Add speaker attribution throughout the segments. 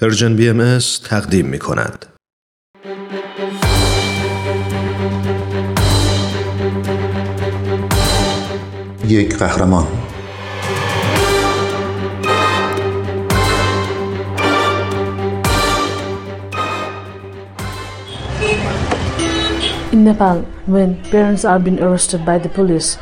Speaker 1: Persian BM تقدیم می کند. یک قهرمان
Speaker 2: In Nepal, when parents are being arrested by the police,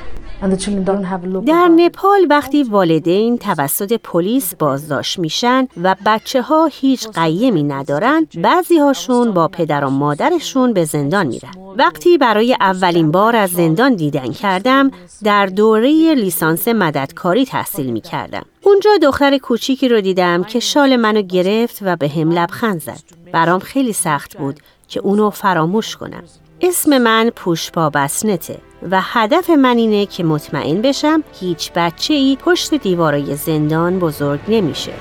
Speaker 3: در نپال وقتی والدین توسط پلیس بازداشت میشن و بچه ها هیچ قیمی ندارن بعضی هاشون با پدر و مادرشون به زندان میرن وقتی برای اولین بار از زندان دیدن کردم در دوره لیسانس مددکاری تحصیل می کردم. اونجا دختر کوچیکی رو دیدم که شال منو گرفت و به هم لبخند زد. برام خیلی سخت بود که اونو فراموش کنم. اسم من پوشپا بسنته و هدف من اینه که مطمئن بشم هیچ بچه ای پشت دیوارای زندان بزرگ نمیشه.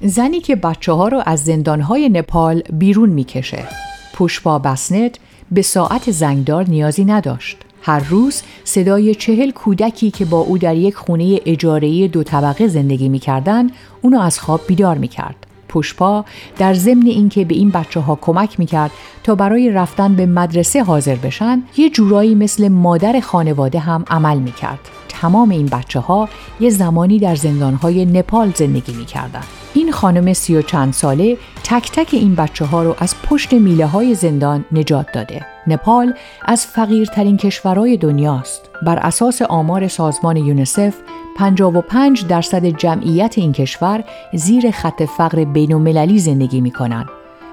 Speaker 4: زنی که بچه ها رو از زندانهای نپال بیرون می‌کشه. پوشپا بسنت به ساعت زنگدار نیازی نداشت. هر روز صدای چهل کودکی که با او در یک خونه اجارهی دو طبقه زندگی می‌کردن اونو از خواب بیدار می‌کرد. پشپا در ضمن اینکه به این بچه ها کمک می‌کرد تا برای رفتن به مدرسه حاضر بشن یه جورایی مثل مادر خانواده هم عمل می‌کرد. تمام این بچه ها یه زمانی در های نپال زندگی می‌کردن. این خانم سی و چند ساله تک تک این بچه ها رو از پشت میله های زندان نجات داده. نپال از فقیرترین کشورهای دنیاست. بر اساس آمار سازمان یونسف 55 درصد جمعیت این کشور زیر خط فقر بین زندگی می کنند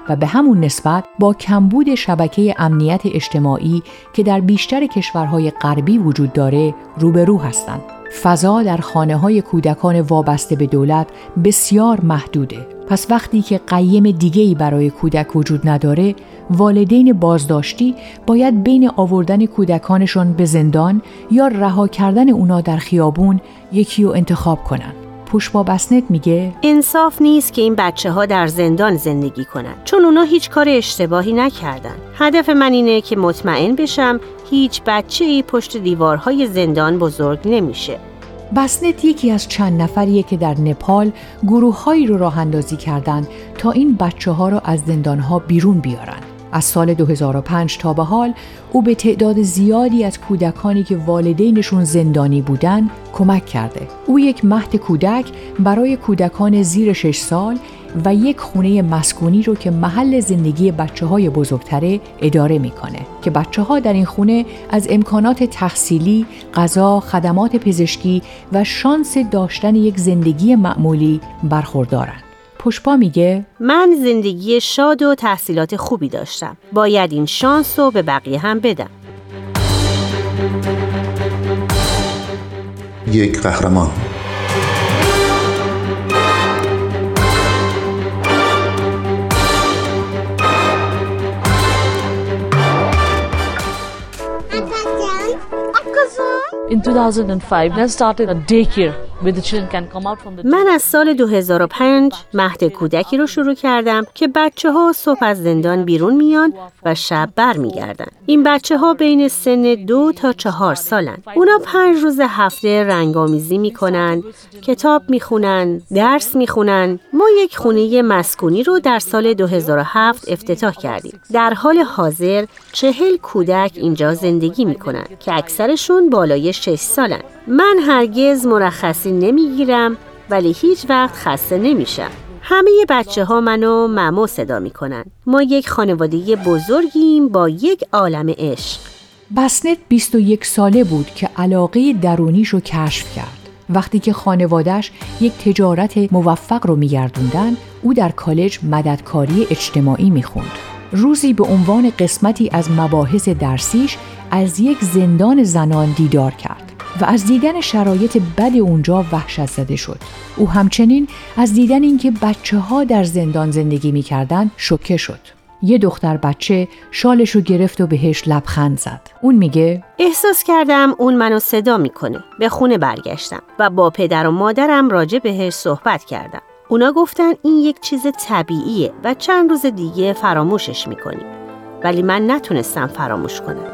Speaker 4: و به همون نسبت با کمبود شبکه امنیت اجتماعی که در بیشتر کشورهای غربی وجود داره روبرو هستند. فضا در خانه های کودکان وابسته به دولت بسیار محدوده. پس وقتی که قیم دیگهی برای کودک وجود نداره، والدین بازداشتی باید بین آوردن کودکانشون به زندان یا رها کردن اونا در خیابون یکی رو انتخاب کنن. پوشبا بسنت میگه
Speaker 3: انصاف نیست که این بچه ها در زندان زندگی کنن چون اونا هیچ کار اشتباهی نکردن هدف من اینه که مطمئن بشم هیچ بچه ای پشت دیوارهای زندان بزرگ نمیشه
Speaker 4: بسنت یکی از چند نفریه که در نپال گروههایی رو راه اندازی کردن تا این بچه ها رو از زندان ها بیرون بیارن. از سال 2005 تا به حال او به تعداد زیادی از کودکانی که والدینشون زندانی بودن کمک کرده. او یک مهد کودک برای کودکان زیر 6 سال و یک خونه مسکونی رو که محل زندگی بچه های بزرگتره اداره می‌کنه که بچه ها در این خونه از امکانات تحصیلی، غذا، خدمات پزشکی و شانس داشتن یک زندگی معمولی برخوردارن. پشپا میگه؟
Speaker 3: من زندگی شاد و تحصیلات خوبی داشتم. باید این شانس رو به بقیه هم بدم.
Speaker 1: یک قهرمان.
Speaker 2: In 2005, I started a daycare.
Speaker 3: من از سال 2005 مهد کودکی رو شروع کردم که بچه ها صبح از زندان بیرون میان و شب بر میگردن. این بچه ها بین سن دو تا چهار سالن. اونا پنج روز هفته رنگامیزی می‌کنن، کتاب می‌خونن، درس می‌خونن. ما یک خونه مسکونی رو در سال 2007 افتتاح کردیم. در حال حاضر چهل کودک اینجا زندگی می‌کنن که اکثرشون بالای 6 سالن. من هرگز مرخصی نمی‌گیرم ولی هیچ وقت خسته نمیشم. همه بچه ها منو ممو صدا می‌کنن. ما یک خانواده بزرگیم با یک عالم عشق.
Speaker 4: بسنت 21 ساله بود که علاقه درونیش رو کشف کرد. وقتی که خانوادهش یک تجارت موفق رو میگردوندن او در کالج مددکاری اجتماعی می‌خوند. روزی به عنوان قسمتی از مباحث درسیش از یک زندان زنان دیدار کرد. و از دیدن شرایط بد اونجا وحشت زده شد. او همچنین از دیدن اینکه بچه ها در زندان زندگی می‌کردن شوکه شد. یه دختر بچه شالش رو گرفت و بهش لبخند زد. اون میگه
Speaker 3: احساس کردم اون منو صدا می‌کنه. به خونه برگشتم و با پدر و مادرم راجع بهش صحبت کردم. اونا گفتن این یک چیز طبیعیه و چند روز دیگه فراموشش می‌کنیم. ولی من نتونستم فراموش کنم.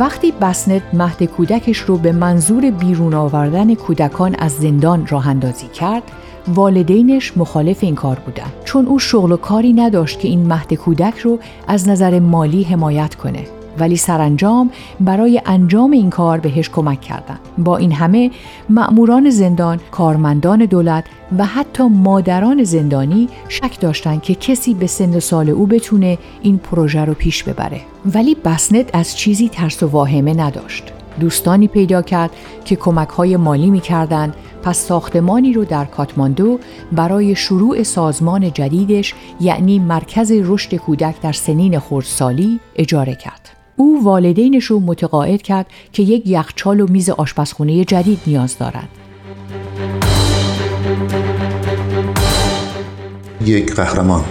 Speaker 4: وقتی بسنت مهد کودکش رو به منظور بیرون آوردن کودکان از زندان راه اندازی کرد والدینش مخالف این کار بودن. چون او شغل و کاری نداشت که این مهد کودک رو از نظر مالی حمایت کنه. ولی سرانجام برای انجام این کار بهش کمک کردند. با این همه مأموران زندان، کارمندان دولت و حتی مادران زندانی شک داشتند که کسی به سن سال او بتونه این پروژه رو پیش ببره. ولی بسنت از چیزی ترس و واهمه نداشت. دوستانی پیدا کرد که کمک های مالی می کردن پس ساختمانی رو در کاتماندو برای شروع سازمان جدیدش یعنی مرکز رشد کودک در سنین خردسالی اجاره کرد. او والدینش رو متقاعد کرد که یک یخچال و میز آشپزخونه جدید نیاز دارند.
Speaker 1: یک قهرمان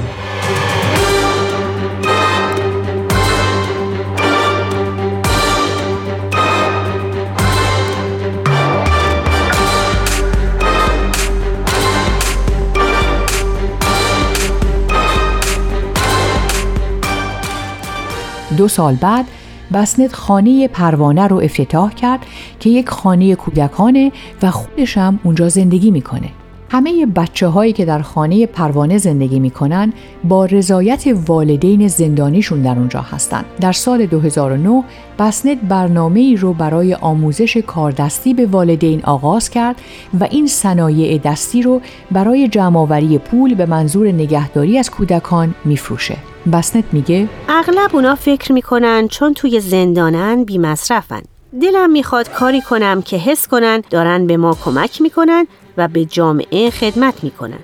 Speaker 4: دو سال بعد بسنت خانه پروانه رو افتتاح کرد که یک خانه کودکانه و خودش هم اونجا زندگی می‌کنه. همه بچه هایی که در خانه پروانه زندگی می‌کنن با رضایت والدین زندانیشون در اونجا هستند. در سال 2009 بسنت برنامه ای رو برای آموزش کاردستی به والدین آغاز کرد و این صنایع دستی رو برای جمعآوری پول به منظور نگهداری از کودکان میفروشه. بسنت میگه
Speaker 3: اغلب اونا فکر می‌کنن چون توی زندانن بی مصرفن. دلم می‌خواد کاری کنم که حس کنن دارن به ما کمک می‌کنن و به جامعه خدمت می‌کنن.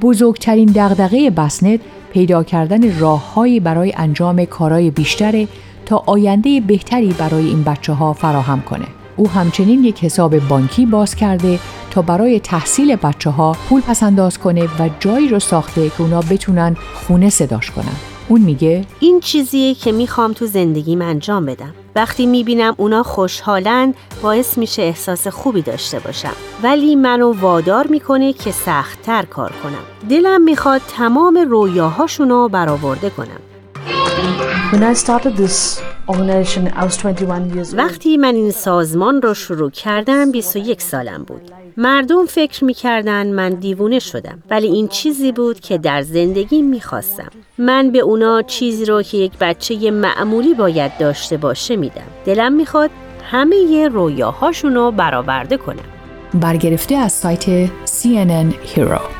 Speaker 4: بزرگترین دغدغه بسنت پیدا کردن راههایی برای انجام کارهای بیشتر تا آینده بهتری برای این بچه ها فراهم کنه. او همچنین یک حساب بانکی باز کرده تا برای تحصیل بچه ها پول پسنداز کنه و جایی رو ساخته که اونا بتونن خونه صداش کنن. اون میگه
Speaker 3: این چیزیه که می‌خوام تو زندگیم انجام بدم وقتی می‌بینم اونا خوشحالن باعث میشه احساس خوبی داشته باشم. ولی منو وادار می‌کنه که سختتر کار کنم. دلم می‌خواد تمام رویاهاشونو برآورده کنم.
Speaker 2: When I started this organization, I was 21 years old.
Speaker 3: وقتی من این سازمان رو شروع کردم 21 سالم بود. مردم فکر می‌کردن من دیوونه شدم ولی این چیزی بود که در زندگی می‌خواستم. من به اونا چیزی رو که یک بچه معمولی باید داشته باشه میدم. دلم می‌خواد همه رویاهاشون رو برآورده کنم.
Speaker 4: برگرفته از سایت CNN Hero.